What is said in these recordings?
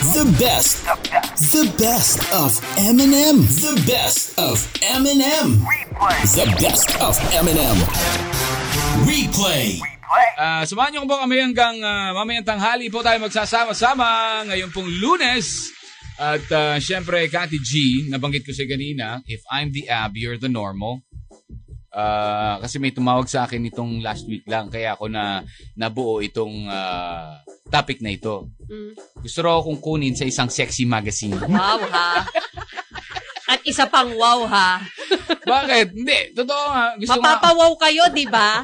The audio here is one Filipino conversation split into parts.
The best. The best of Eminem. The best of Eminem. Replay. The best of Eminem. Replay. Replay. Ah, samahan niyo po kami hanggang ah, mamayang tanghali po tayo magsasama-sama ngayon pong lunes. At ah, syempre, Kati G, nabanggit ko sa kanina, if I'm the ab, you're the normal. Ah, kasi may tumawag sa akin itong last week lang, kaya ako na nabuo itong ah, topic na ito. Mm. Gusto raw akong kunin sa isang sexy magazine. Wow, ha? At isa pang wow, ha? Bakit? Hindi, totoo nga. Gusto nga. Mapapawaw kayo, di ba?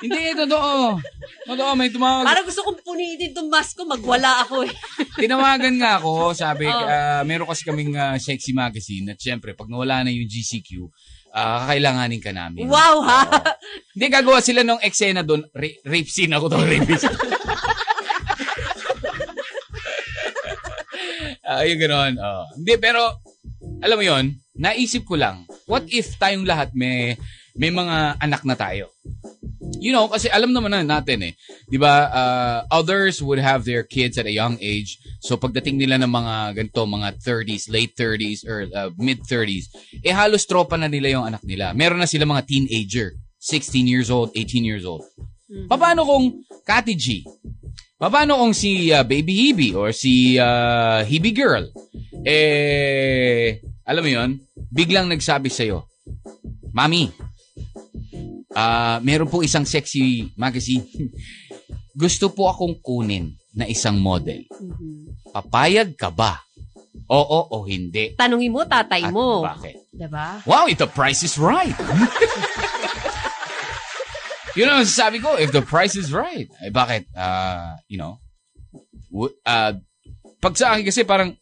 Hindi, totoo. Totoo, may tumawag. Parang gusto kong punitin itong mask ko, magwala ako eh. Tinawagan nga ako, sabi, Oh. ah, meron kasi kaming ah, sexy magazine at syempre, pag nawala na yung GCQ, ah, kakailanganin ka namin. Wow, ha? Oo. Hindi, gagawa sila ng eksena doon. Ra- rape scene ako to, rape scene. Ah, yung gano'n. oo. Hindi, pero, alam mo yon naisip ko lang, what if tayong lahat may, may mga anak na tayo? You know, kasi alam naman na natin eh. 'Di ba? uh, others would have their kids at a young age. So pagdating nila ng mga ganito, mga 30s, late 30s or uh, mid 30s, eh halos tropa na nila yung anak nila. Meron na sila mga teenager, 16 years old, 18 years old. Paano kung Kati G? Paano kung si uh, Baby Hebe or si uh, Hebe Girl? Eh, alam mo yon biglang nagsabi sa'yo, Mami, ah meron po isang sexy magazine. Gusto po akong kunin na isang model. Papayag ka ba? Oo o hindi? Tanungin mo, tatay At mo. bakit? Diba? Wow, if the price is right. you know, sabi ko, if the price is right. Eh, bakit? Ah, you know, w- ah, pag sa akin kasi parang,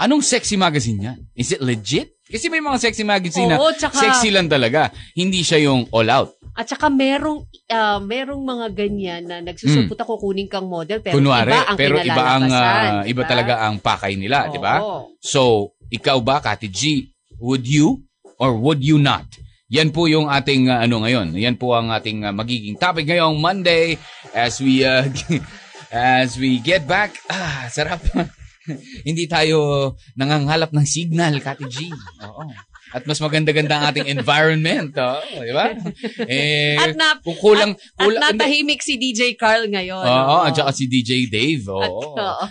anong sexy magazine yan? Is it legit? Kasi may mga sexy magazine Oo, na tsaka- sexy lang talaga. Hindi siya yung all out. At saka merong, ah, merong mga ganyan na nagsusupot ako kunin kang model pero Hmm. Kunwari, iba ang pero iba ang, kinalalabasan, ah, iba diba? talaga ang pakay nila, di ba? So, ikaw ba, Kati G, would you or would you not? Yan po yung ating uh, ano ngayon. Yan po ang ating uh, magiging topic ngayong Monday as we uh, as we get back. Ah, sarap. Hindi tayo nangangalap ng signal, Kati G. Oo. At mas maganda-ganda ang ating environment, oh, di ba? Eh, At na- kung kulang, At kulang, hindi. natahimik si DJ Carl ngayon. Oo, at saka si DJ Dave. Oo. At-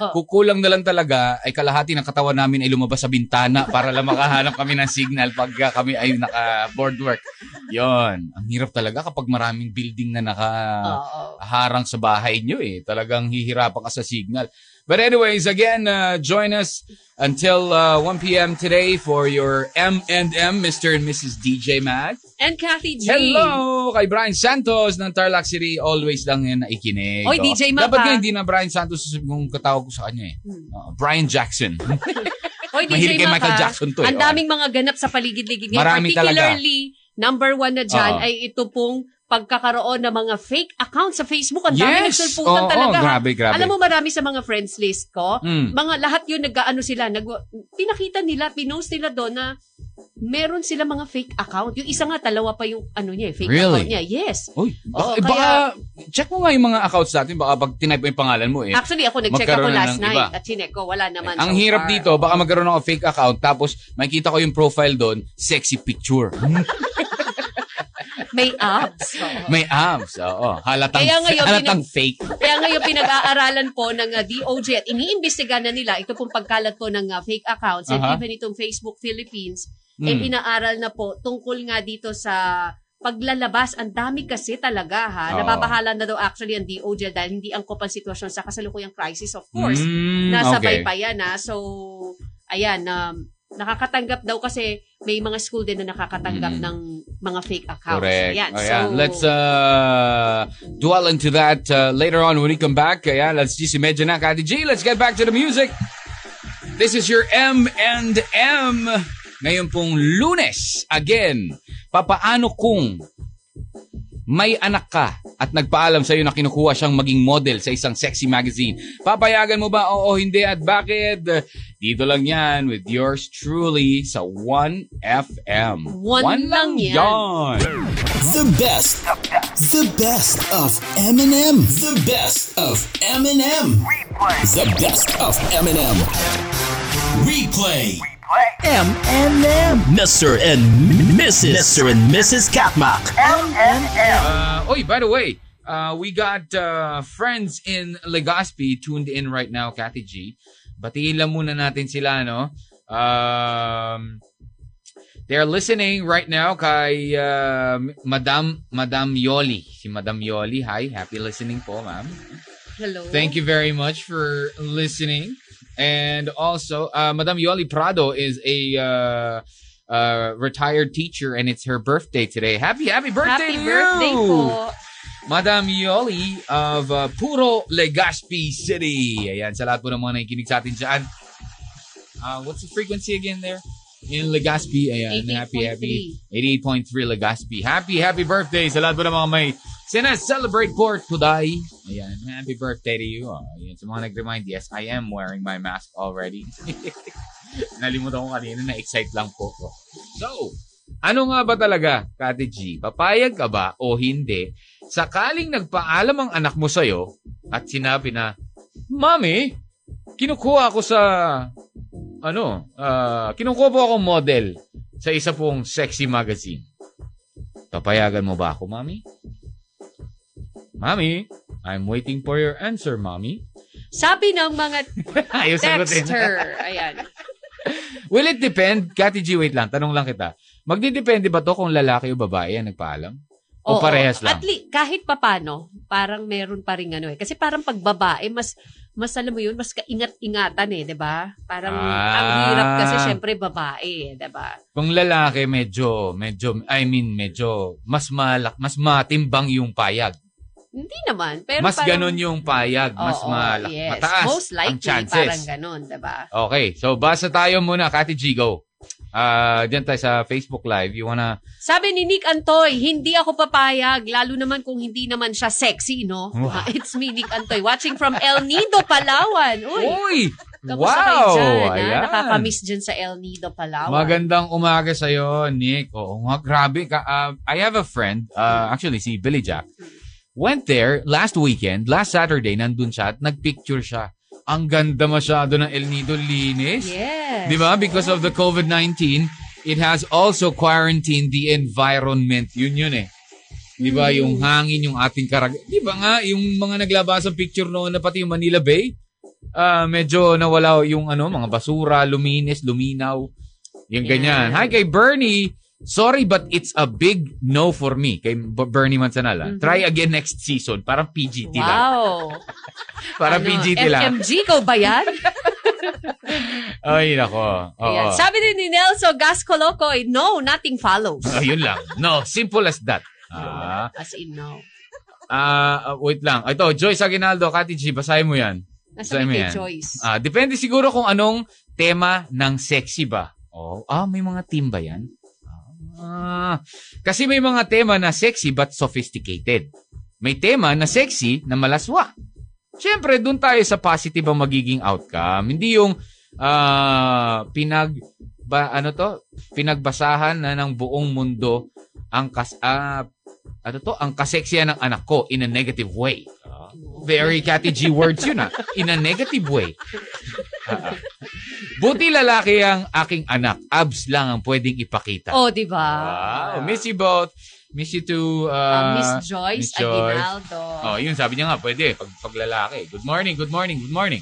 oo. Kukulang na lang talaga ay kalahati ng katawan namin ay lumabas sa bintana para lang makahanap kami ng signal pagka kami ay naka-board work. Yon. Ang hirap talaga kapag maraming building na nakaharang sa bahay nyo eh. Talagang hihirapan ka sa signal. But anyways, again, uh, join us until uh, 1 p.m. today for your M&M, Mr. and Mrs. DJ Mag. And Kathy G. Hello kay Brian Santos ng Tarlac City. Always lang yan naikinig. Oy. DJ Mac, Dapat nga hindi na Brian Santos yung katawag ko sa kanya eh. Uh, Brian Jackson. Mahilig DJ kay Mac, Michael ha? Jackson to eh. Ang daming mga ganap sa paligid-ligid ngayon. Marami talaga. Particularly, number one na dyan Oo. ay ito pong pagkakaroon ng mga fake accounts sa Facebook. Ang dami Yes! nagsulputan Oo, talaga. ha? grabe, grabe. Alam mo, marami sa mga friends list ko, Mm. mga lahat yun, nag-ano sila, nag, pinakita nila, pinost nila doon na meron sila mga fake account. Yung isa nga, dalawa pa yung ano niya, eh, fake Really? account niya. Yes. Uy, baka, Oo, baka kaya- check mo nga yung mga accounts natin. Baka pag tinype mo yung pangalan mo eh. Actually, ako nag-check ako Magkaroon na last ng night iba. at chinek ko, wala naman. Ang so hirap far. dito, baka magkaroon ako fake account tapos makikita ko yung profile doon, sexy picture. May abs. Oo. May abs. Oo. Halatang, Kaya ngayon, halatang fake. Kaya ngayon pinag-aaralan po ng uh, DOJ at iniimbestiga na nila ito pong pagkalat po ng uh, fake accounts and Aha. even itong Facebook Philippines Mm. eh inaaral na po tungkol nga dito sa paglalabas. Ang dami kasi talaga ha. Oo. Nababahala na daw actually ang DOJ dahil hindi angkop ang sitwasyon sa kasalukuyang crisis of course. Mm, Nasabay okay. pa yan ha. So, ayan, um, nakakatanggap daw kasi may mga school din na nakakatanggap Mm. ng mga fake accounts. Correct. Ayan, Ayan. so, Let's uh, dwell into that uh, later on when we come back. Ayan, let's just imagine na, Kati G. Let's get back to the music. This is your M and M. Ngayon pong lunes, again, papaano kung may anak ka at nagpaalam sa'yo na kinukuha siyang maging model sa isang sexy magazine. Papayagan mo ba? Oo, hindi. At bakit? Dito lang yan with yours truly sa 1FM. One lang yan. The best. The best of Eminem. The best of Eminem. Replay. The best of Eminem. Replay. M&M. Mr. and Mrs. Mr. and Mrs. Katmak. M&M. Uh, oy, by the way, uh, we got uh, friends in Legazpi tuned in right now, Kathy G. Batiin lang muna natin sila, no? Um, they're listening right now kay uh, Madam Madam Yoli. Si Madam Yoli, hi. Happy listening po, ma'am. Hello. Thank you very much for listening. And also, uh, Madam Yoli Prado is a uh, uh, retired teacher, and it's her birthday today. Happy, happy birthday Happy to birthday you! po. Madam Yoli of uh, Puro Legazpi City. Ayan, sa lahat po ng mga nakikinig sa atin dyan. Uh, what's the frequency again there? In Legazpi. Ayan, happy, happy. 88.3 Legazpi. Happy, happy birthday sa lahat po ng mga may Sina-celebrate po today. Ayan, happy birthday to you. Oh, ayan, sa mga nag-remind, yes, I am wearing my mask already. Nalimutan ko kanina, na-excite lang po. ko. So, ano nga ba talaga, Kati G? Papayag ka ba o hindi? Sakaling nagpaalam ang anak mo sa'yo at sinabi na, Mami, kinukuha ako sa, ano, ah, kinukuha po akong model sa isa pong sexy magazine. Papayagan mo ba ako, Mami? Mami, I'm waiting for your answer, Mami. Sabi ng mga texter. Ayan. Will it depend? Kati G, wait lang. Tanong lang kita. Magdidepende ba to kung lalaki o babae ang nagpaalam? O Oo. parehas lang? At least, kahit papano, parang meron pa rin ano eh. Kasi parang pag babae, mas, mas alam mo yun, mas kaingat-ingatan eh, di ba? Parang, Ah. ang hirap kasi syempre babae di ba? Kung lalaki, medyo, medyo, I mean, medyo, mas malak, mas matimbang yung payag. Hindi naman. Pero mas parang, ganun yung payag. Mas Oo, malak, yes. mataas Most ang likely, chances. parang ganun, di ba? Okay, so basa tayo muna, Kati G, go. Ah, diyan tayo sa Facebook Live. You wanna... Sabi ni Nick Antoy, hindi ako papayag, lalo naman kung hindi naman siya sexy, no? Wow. Ah, It's me, Nick Antoy, watching from El Nido, Palawan. Uy, Uy! kamusta wow! dyan? ha? Ayan. Nakakamiss dyan sa El Nido, Palawan. Magandang umaga sa'yo, Nick. Oo nga, grabe. Ka, uh, I have a friend, uh, actually si Billy Jack, went there last weekend, last Saturday, nandun siya at nagpicture siya. Ang ganda masyado ng El Nido linis. Yes. Di ba? Because of the COVID-19, it has also quarantined the environment. Yun yun eh. Di ba? Hmm. Yung hangin, yung ating karag... Di ba nga, yung mga naglabas ng picture noon na pati yung Manila Bay, ah medyo nawala yung ano, mga basura, luminis, luminaw. Yung ganyan. Yeah. Hi kay Bernie. Sorry but it's a big no for me. Kay Bernie Manzanal. ah. Mhm. Try again next season. Parang PGT lang. Wow. Parang Ano, PGT lang. FMG ko ba yan? Ay, nako. Oo. Ayan. Sabi din ni Nelson Gascolocoy, no, nothing follows. Ayun lang. No, simple as that. Ah, As in, no. ah, wait lang. Ito, Joyce Aguinaldo, Kati G, basahin mo yan. Nasa Saan mo kay yan? Joyce. Ah, depende siguro kung anong tema ng sexy ba. Oh, ah, may mga team ba yan? Ah, kasi may mga tema na sexy but sophisticated. May tema na sexy na malaswa. Siyempre, dun tayo sa positive ang magiging outcome. Hindi yung ah, pinag ba, ano to? Pinagbasahan na ng buong mundo ang kas ah, ano to? Ang kaseksiyan ng anak ko in a negative way. Very Cathy G words yun ah. In a negative way. Ah. Buti lalaki ang aking anak. Abs lang ang pwedeng ipakita. Oh, di ba? Wow. Miss you both. Miss you too. Ah, Uh, Miss Joyce Miss Joyce. Aguinaldo. Oh, yun sabi niya nga, pwede. Pag, pag lalaki. Good morning, good morning, good morning.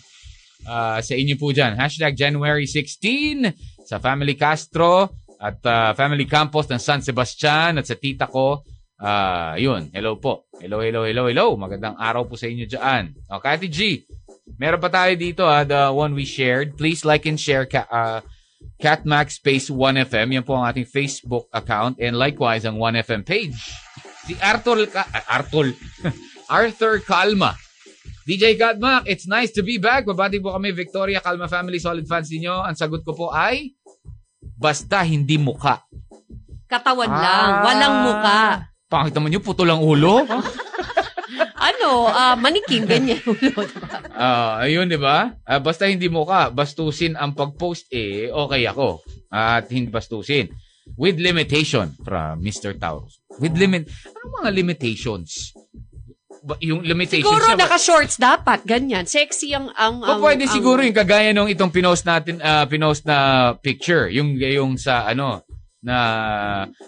Ah, sa inyo po dyan. Hashtag January 16 sa Family Castro at ah, Family Campus ng San Sebastian at sa tita ko. Ah, yun. Hello po. Hello, hello, hello, hello. Magandang araw po sa inyo dyan. O, Kati G, meron pa tayo dito ah, the one we shared. Please like and share ka, ah, Catmax Space 1FM. Yan po ang ating Facebook account and likewise ang 1FM page. Si Arthur, Ka- ah, Arthur, Arthur Calma. DJ Katmak, it's nice to be back. Babati po kami, Victoria Calma Family, solid fans ninyo. Ang sagot ko po ay, basta hindi muka. Katawan lang, walang muka. Pangit naman yung putol ang ulo. Ano, ah, maniking, ganyan yung ulo. Ah, ayun, di ba? Ah, basta hindi muka, bastusin ang pag-post eh, okay ako. At hindi bastusin. With limitation from Mr. Taurus. With limit, anong mga limitations? Yung limitations Siguro niya ba- naka-shorts dapat, ganyan. Sexy ang... ang, O ang pwede ang- siguro yung kagaya nung itong pinost natin, ah, pinost na picture, yung yung sa ano na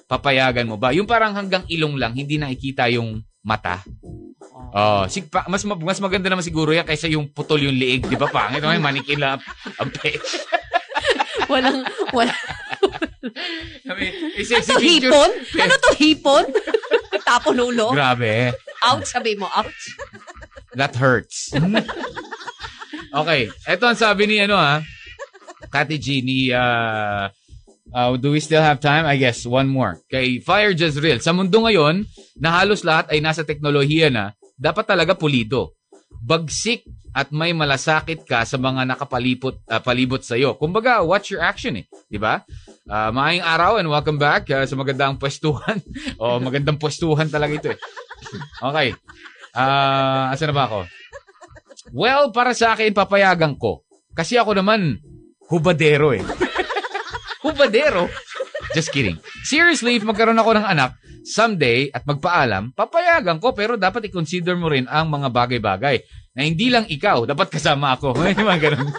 papayagan mo ba? Yung parang hanggang ilong lang, hindi nakikita yung mata. Oh, sig pa, mas ma- mas maganda naman siguro yan kaysa yung putol yung liig, 'di ba? Pangit naman manikin lang ang. Walang, walang... I mean, Ano sexy to, hipon? Ano to, hipon? Tapon ulo? Grabe. Ouch, sabi mo, ouch. That hurts. okay, eto ang sabi ni ano ha, Kati G ni uh, uh, do we still have time? I guess one more. Kay Fire Jezreel. Sa mundo ngayon, na halos lahat ay nasa teknolohiya na, dapat talaga pulido. Bagsik at may malasakit ka sa mga nakapalipot uh, palibot sa iyo. Kumbaga, watch your action eh, 'di ba? Uh, maayong araw and welcome back uh, sa magandang pwestuhan. o magandang pwestuhan talaga ito eh. Okay. Ah, asa na ba ako? Well, para sa akin, papayagan ko. Kasi ako naman, hubadero eh. Hubadero? Just kidding. Seriously, if magkaroon ako ng anak, someday, at magpaalam, papayagan ko, pero dapat i-consider mo rin ang mga bagay-bagay na hindi lang ikaw, dapat kasama ako. May mga ganun.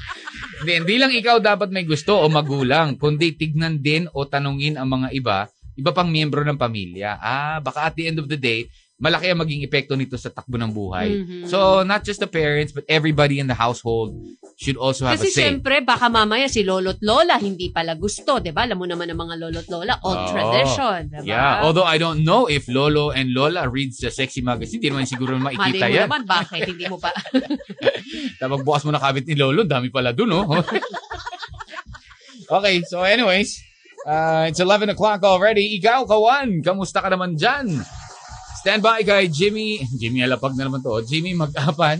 hindi, hindi lang ikaw dapat may gusto o magulang, kundi tignan din o tanungin ang mga iba, iba pang miyembro ng pamilya. Ah, baka at the end of the day, malaki ang maging epekto nito sa takbo ng buhay. Mhm. So, not just the parents, but everybody in the household should also have Kasi a say. siyempre, baka mamaya si lolo't lola hindi pala gusto, di ba? Alam mo naman ang mga lolo't lola, old Oo. tradition, di ba? Yeah, although I don't know if Lolo and Lola reads the sexy magazine, hindi naman siguro Mali makikita mo yan. naman, bakit? Hindi mo pa. Tapos bukas mo na kabit ni Lolo, dami pala dun, oh. okay, so anyways, uh, it's 11 o'clock already. Ikaw, Kawan, kamusta ka naman dyan? Stand by kay Jimmy, Jimmy Alapag na naman to, oh. Jimmy Magapan,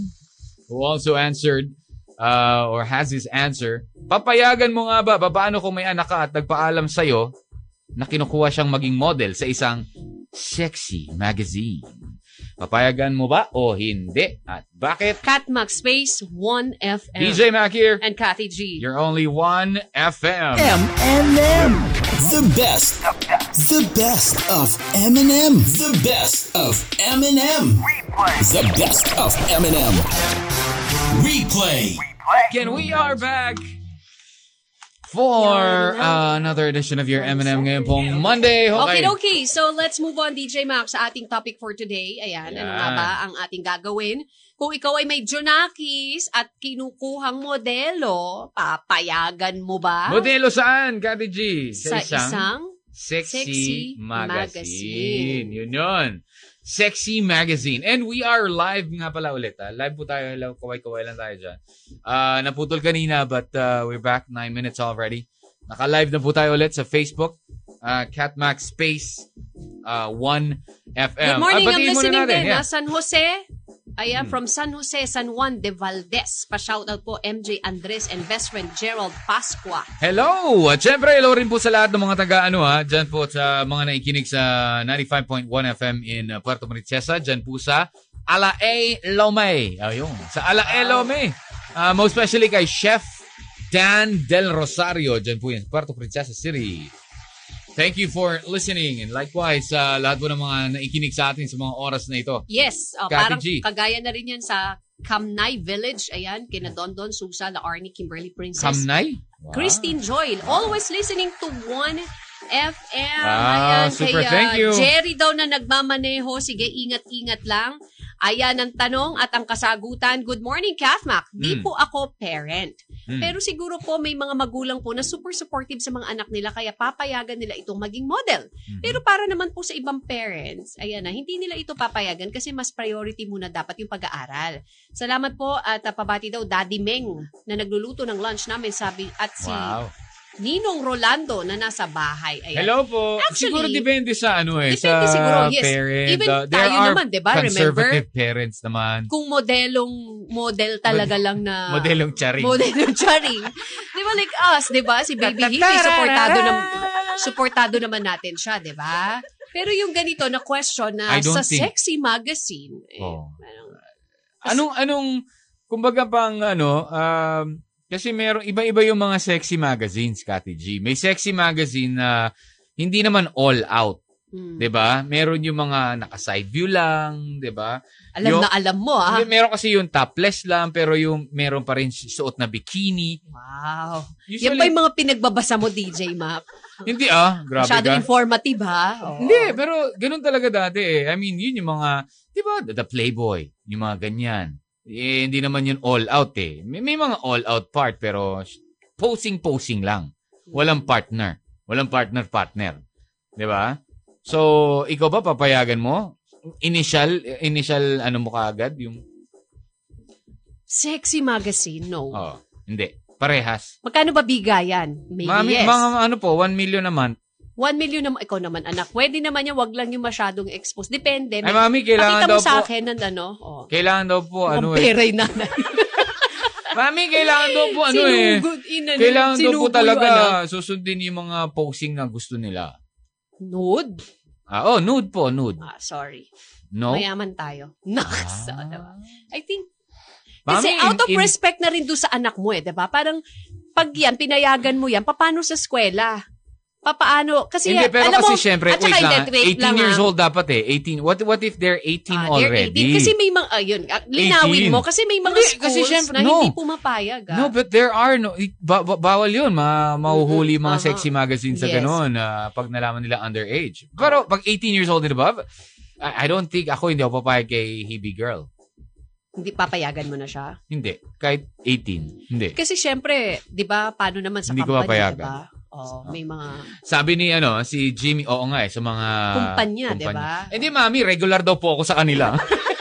who also answered, uh, or has his answer. Papayagan mo nga ba, paano kung may anak ka at nagpaalam sa'yo na kinukuha siyang maging model sa isang sexy magazine? Papayagan mo ba o hindi? At bakit? Catmax Space 1FM. DJ Mac here. And Kathy G. You're only one FM. M&M. The best. The best of M&M. The best of M&M. The best of M&M. Replay. Again, we are back for uh, another edition of your M&M ngayon pong Monday. Okay, Okay. okay. So, let's move on, DJ Max, sa ating topic for today. Ayan, ano nga ba ang ating gagawin? Kung ikaw ay may Junakis at kinukuhang modelo, papayagan mo ba? Modelo saan, Kati G? sa isang sexy, sexy magazine. magazine. Yun yun. Sexy Magazine. And we are live nga pala ulit. Ha? Live po tayo. Hello, kaway-kaway lang tayo dyan. Ah, naputol kanina but uh, we're back 9 minutes already. Naka-live na po tayo ulit sa Facebook. Uh, Catmax Space uh, 1 FM. Good morning, Ah, I'm listening din. yeah. ah, San Jose. Ayan, Hmm. from San Jose, San Juan de Valdez. Pa-shoutout po MJ Andres and best friend Gerald Pasqua. Hello! At syempre, hello rin po sa lahat ng mga taga ano ha, dyan po sa mga naikinig sa 95.1 FM in uh, Puerto Princesa, dyan po sa Alae Lome. Ayun, sa Alae Lome. Uh, most especially kay Chef Dan Del Rosario, dyan po yan, Puerto Princesa City. Thank you for listening and likewise sa lahat po ng mga naikinig sa atin sa mga oras na ito. Yes, oh, Kati parang G. kagaya na rin yan sa Kamnay Village. Ayan, kina Don Don Susa, La Arnie, Kimberly Princess. Kamnay? Wow. Christine Joy, always listening to 1 FM. Wow, super. kay, uh, Thank you. Jerry daw na nagmamaneho. Sige, ingat-ingat lang. Ayan ang tanong at ang kasagutan. Good morning, Kathmak. Di Mm. po ako parent. Mm. Pero siguro po may mga magulang po na super supportive sa mga anak nila kaya papayagan nila itong maging model. Mhm. Pero para naman po sa ibang parents, ayan na, hindi nila ito papayagan kasi mas priority muna dapat yung pag-aaral. Salamat po at uh, pabati daw Daddy Meng na nagluluto ng lunch namin sabi at si Wow. Ninong Rolando na nasa bahay. Ayan. Hello po. Actually, siguro depende sa ano eh, depende sa siguro, yes. parent. Even Uh, there tayo are naman, di ba? conservative Remember? parents naman. Kung modelong, model talaga lang na... Modelong charing. Modelong charing. di ba like us, di ba? Si Baby Hippie, supportado, na, supportado naman natin siya, di ba? Pero yung ganito na question na sa think- sexy magazine, eh, Oh. Anong, anong, kumbaga pang ano, um, kasi meron, iba-iba yung mga sexy magazines, Kati G. May sexy magazine na hindi naman all out, hmm. 'di ba? Meron yung mga naka-side view lang, 'di ba? alam Yung- na alam mo, ah. Meron kasi yung topless lang, pero yung meron pa rin suot na bikini. Wow. Yan Usually, pa yung mga pinagbabasa mo, DJ Map. hindi ah, grabe Masyado ka. informative, ha? Oo. Hindi, pero ganun talaga dati eh. I mean, yun yung mga, di ba, the Playboy, yung mga ganyan. Eh, hindi naman yun all out eh. May, may mga all out part, pero posing-posing lang. Walang partner. Walang partner-partner. Di ba? So, ikaw ba papayagan mo? Initial, initial ano mo kaagad? Yung, Sexy magazine, no. oh, hindi. Parehas. Magkano ba bigayan? Maybe Mami, yes. mga ano po, 1 million a month. 1 million naman, ikaw naman anak. Pwede naman yan, wag lang yung masyadong expose. Depende. Ay, mami, kailangan Pakita daw mo sa po, akin ng ano. Oh. kailangan daw po, ano eh. pera yung nanay. Mami, kailangan daw po, ano eh. Sinugod, ina, Kailangan daw po yung talaga anak. susundin yung mga posing na gusto nila. Nude? Ah, oh, nude po, nude. Ah, sorry. No? Mayaman tayo. Naks. Ah. diba? I think, Mami, kasi out of in- in- respect na rin doon sa anak mo eh, 'di ba? Parang pag yan pinayagan mo yan, paano sa eskwela? Papaano? Kasi Hindi, pero alam kasi mo, syempre, at wait lang, hindi, wait 18 lang, years ah. old dapat eh. 18. What what if they're 18 Ah, they're already? 18. Kasi may mga, ayun, ah, linawin 18. mo, kasi may mga Hindi, schools kasi syempre, na no. hindi pumapayag. Ah. No, but there are no ba- ba- bawal 'yun. Ma mahuhuli yung mga Mhm, sexy magazines sa Yes. ganun ah, pag nalaman nila underage. Pero pag 18 years old and above, I, I don't think ako hindi ako papayag kay Hebe Girl. Hindi papayagan mo na siya. Hindi, kahit 18. Hindi. Kasi syempre, 'di ba, paano naman sa Hindi ko company, papayagan. 'di ba? Oh, may mga Sabi ni ano, si Jimmy, oo nga eh, sa mga Kumpanya, di ba? Hindi, mami, regular daw po ako sa kanila.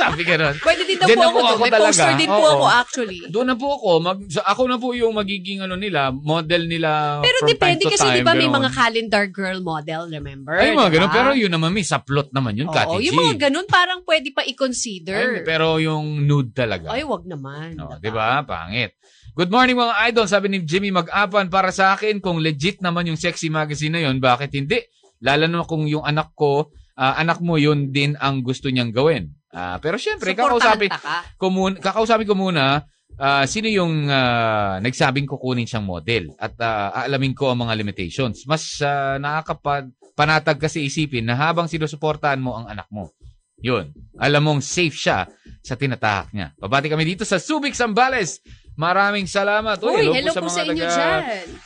Sabi ka nun. Pwede din daw Diyan po na ako, po ako May poster din po Oo. ako actually. Doon na po ako. Mag, sa- ako na po yung magiging ano nila, model nila Pero from depende time to kasi time. 'di ba may ganun. mga calendar girl model, remember? Ay, mga ganun. Pero yun naman, may sa plot naman yun, Kati Oo, G. yung mga ganun parang pwede pa Ay, i-consider. pero yung nude talaga. Ay, wag naman. No, 'di ba? Pangit. Good morning mga idol. Sabi ni Jimmy Mag-apan para sa akin kung legit naman yung sexy magazine na yun, bakit hindi? Lalo na kung yung anak ko, ah, anak mo yun din ang gusto niyang gawin. Ah, pero syempre, kakausapin ka. ko muna, kakausapin ko muna ah, sino yung ah, nagsabing kukunin siyang model at ah, aalamin ko ang mga limitations. Mas uh, nakakapanatag kasi isipin na habang sinusuportahan mo ang anak mo. Yun. Alam mong safe siya sa tinatahak niya. Babati kami dito sa Subic Sambales. Maraming salamat. Uy, Uy, hello po sa inyo taga dyan.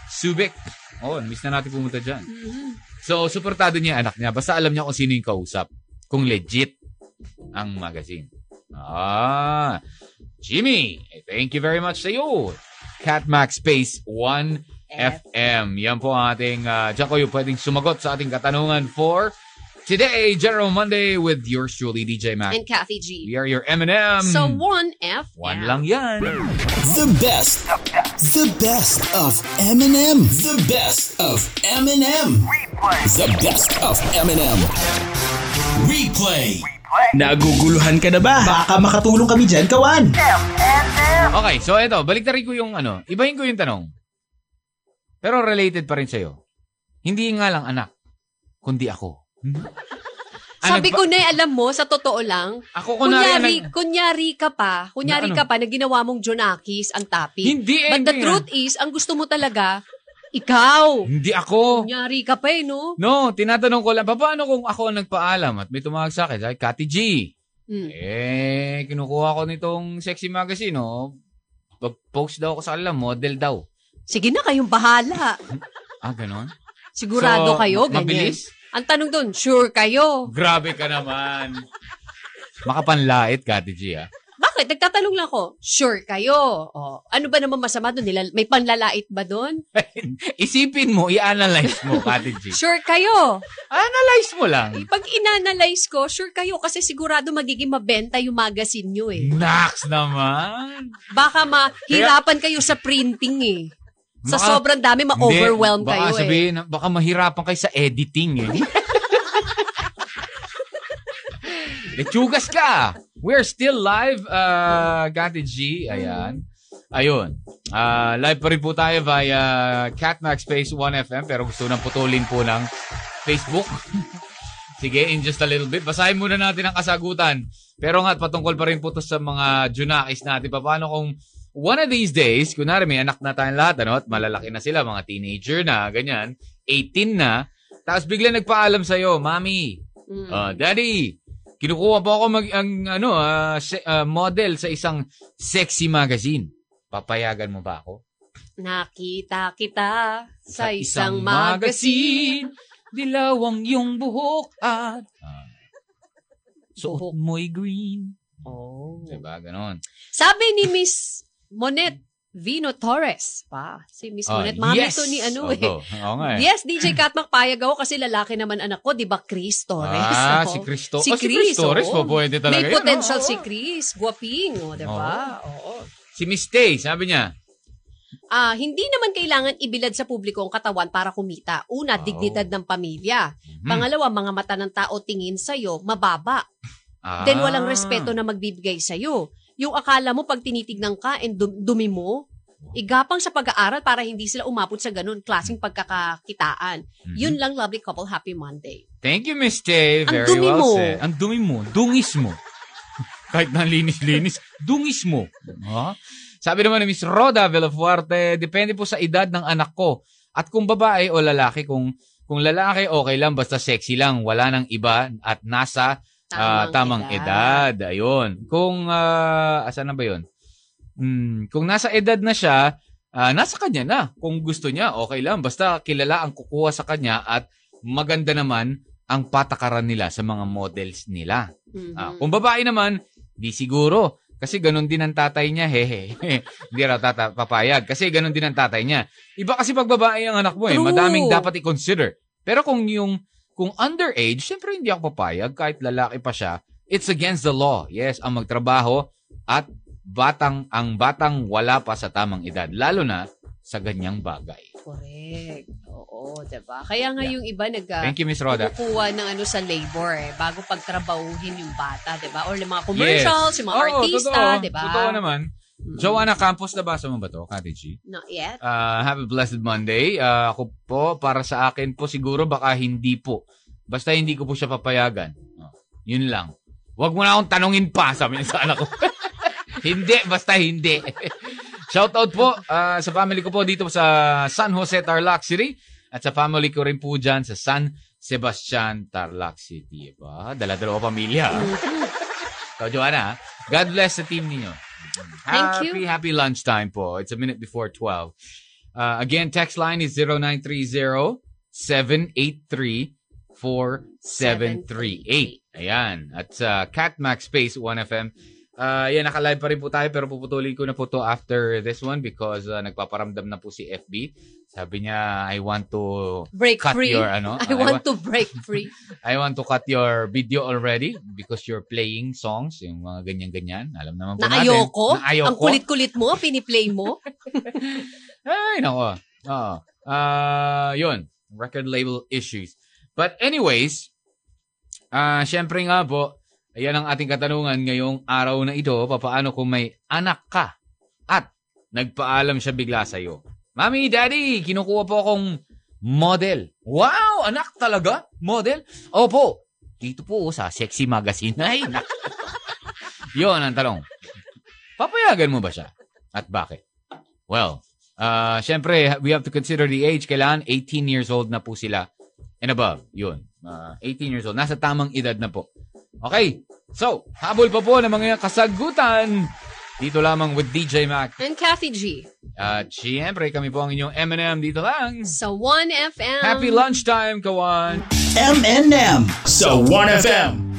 Subic. Oh, miss na natin pumunta dyan. Mhm. So, suportado niya anak niya. Basta alam niya kung sino yung kausap. Kung legit ang magazine. Ah, Jimmy, thank you very much sa iyo. Catmax Space 1 FM. Yan po ang ating, uh, dyan kayo pwedeng sumagot sa ating katanungan for today, General Monday with yours truly, DJ Mac. And Kathy G. We are your M&M. So, 1F. One lang yan. The best. The best of Eminem. The best of Eminem. The best of Eminem. Replay. Naguguluhan ka na ba? Baka makatulong kami dyan, kawan. Okay, so ito, baliktarin ko yung ano, ibahin ko yung tanong. Pero related pa rin sa'yo. Hindi nga lang anak, kundi ako. Ah, Sabi ko na, alam mo, sa totoo lang, Ako kunyari, nag- kunyari ka pa, kunyari Na ano? ka pa na ginawa mong Jonakis ang topic. Hindi, eh, But the truth is, ang gusto mo talaga, ikaw. hindi ako. Kunyari ka pa eh, no? No, tinatanong ko lang, paano kung ako ang nagpaalam at may tumawag sa akin, sabi, Kati G, Hmm. eh, kinukuha ko nitong sexy magazine, oh. Pag-post daw ako sa kanila, model daw. Sige na, kayong bahala. Ah, ganon? Sigurado So, kayo, ganyan. Mabilis? Ang tanong doon, sure kayo. Grabe ka naman. Makapanlait, Kati G, ah. Bakit? Nagtatanong lang ako, sure kayo. O, ano ba naman masama doon? Nila- May panlalait ba doon? Isipin mo, i-analyze mo, Kati G. Sure kayo. Analyze mo lang. Eh, Pag inanalyze ko, sure kayo kasi sigurado magiging mabenta yung magazine nyo eh. Nax naman. Baka mahirapan kayo sa printing eh. Sa Baka- sobrang dami, ma-overwhelm kayo baka eh. sabihin, baka mahirapan kayo sa editing eh. Lechugas ka! We're still live, uh, Gati G. Ayan. Ayun. Ah, live pa rin po tayo via Catmax Space 1FM pero gusto nang putulin po ng Facebook. Sige, in just a little bit. Basahin muna natin ang kasagutan. Pero nga, patungkol pa rin po to sa mga Junakis natin. Paano kung one of these days, kunwari may anak na tayong lahat, ano, at malalaki na sila, mga teenager na, ganyan, 18 na, tapos bigla nagpaalam sa'yo, Mami, Mm. ah, Daddy, kinukuha po ako mag, ang, ano, ah, se- ah, model sa isang sexy magazine. Papayagan mo ba ako? Nakita kita sa isang magazine. Dilaw ang iyong buhok at ah, suot mo'y green. Oh. Diba? Ganon. Sabi ni Miss Monet Vino Torres pa. Si Miss Ah, Monet. Mami yes! to ni ano Oo, eh. Oo nga eh. Yes, DJ Kat magpayag ako kasi lalaki naman anak ko, di ba Chris Torres? Ah, Oo. si Cristo. Si oh, si Chris, Chris Torres po, pwede talaga May yun, potential oo. si Chris. Guwaping, oh, di ba? Oo. Si Miss Tay, sabi niya, Ah, hindi naman kailangan ibilad sa publiko ang katawan para kumita. Una, Oh. dignidad ng pamilya. hmm, Pangalawa, mga mata ng tao tingin sa'yo, mababa. ah, Then walang respeto na magbibigay sa'yo. Yung akala mo pag tinitignan ka and dum- dumi mo, igapang sa pag-aaral para hindi sila umabot sa ganun klaseng pagkakakitaan. Mhm. Yun lang, lovely couple, happy Monday. Thank you, Miss Tay. Ang Very dumi well mo. said. Ang dumi mo. Dungis mo. Kahit na linis-linis, dungis mo. Ha? Sabi naman ni Miss Roda Villafuerte, depende po sa edad ng anak ko. At kung babae o lalaki, kung kung lalaki, okay lang, basta sexy lang. Wala nang iba at nasa ah, tamang edad. Ayun. Kung, ah, asan na ba yun? Hmm, kung nasa edad na siya, ah, nasa kanya na. Kung gusto niya, okay lang. Basta kilala ang kukuha sa kanya at maganda naman ang patakaran nila sa mga models nila. Mhm. Ah, kung babae naman, di siguro. Kasi ganun din ang tatay niya, hehe. Hindi raw tata papayag. Kasi ganun din ang tatay niya. Iba kasi pag babae ang anak mo eh. True. Madaming dapat i-consider. Pero kung yung, kung underage, syempre hindi ako papayag kahit lalaki pa siya. It's against the law. Yes, ang magtrabaho at batang, ang batang wala pa sa tamang edad. Lalo na sa ganyang bagay. Correct. Oo, diba? Kaya nga Yeah. yung iba nag Thank you, Miss Roda. kumukuha ng ano sa labor eh, bago pagtrabahuhin yung bata, diba? Or yung mga commercials, yung mga Oo, artista, totoo. diba? Totoo naman. Joanna Campos, nabasa mo ba to, Kati G? Not yet. Uh, have a blessed Monday. Uh, ako po, para sa akin po, siguro baka hindi po. Basta hindi ko po siya papayagan. Oh, yun lang. Huwag mo na akong tanungin pa, sabi niya sa anak ko. hindi, basta hindi. Shoutout po uh, sa family ko po dito sa San Jose, Tarlac City. At sa family ko rin po dyan sa San Sebastian, Tarlac City. Ba? Dala-dalawa pamilya. So, Joanna, God bless sa team ninyo. Thank you. happy, Happy lunchtime po. It's a minute before 12. Uh, again, text line is 0930-783-4738. Ayan. At sa Catmax Space 1FM, uh, yan, nakalive pa rin po tayo pero puputulin ko na po to after this one because uh, nagpaparamdam na po si FB. Sabi niya, I want to Break cut free. your, ano, I want to break free. I want to cut your video already because you're playing songs, yung mga ganyan-ganyan. Alam naman po Na natin. ayoko. Na ayoko. Ang kulit-kulit mo, piniplay mo. Ay, nako. Oo. Ah, yun. Record label issues. But anyways, ah syempre nga po, ayan ang ating katanungan ngayong araw na ito. Papaano kung may anak ka at nagpaalam siya bigla sa'yo? Mami, Daddy, kinukuha po akong model. Wow, anak talaga? Model? Opo. Dito po sa Sexy Magazine. Ay, nak- Yun ang tanong. Papayagan mo ba siya? At bakit? Well, uh, syempre, we have to consider the age. Kailangan 18 years old na po sila and above. Yun. Uh, 18 years old. Nasa tamang edad na po. Okay. So, habol pa po ng mga kasagutan. Dito lamang with DJ Mac. And Kathy G. At syempre, kami po ang inyong M&M dito lang. Sa 1FM. Happy lunchtime, kawan! M&M sa 1FM.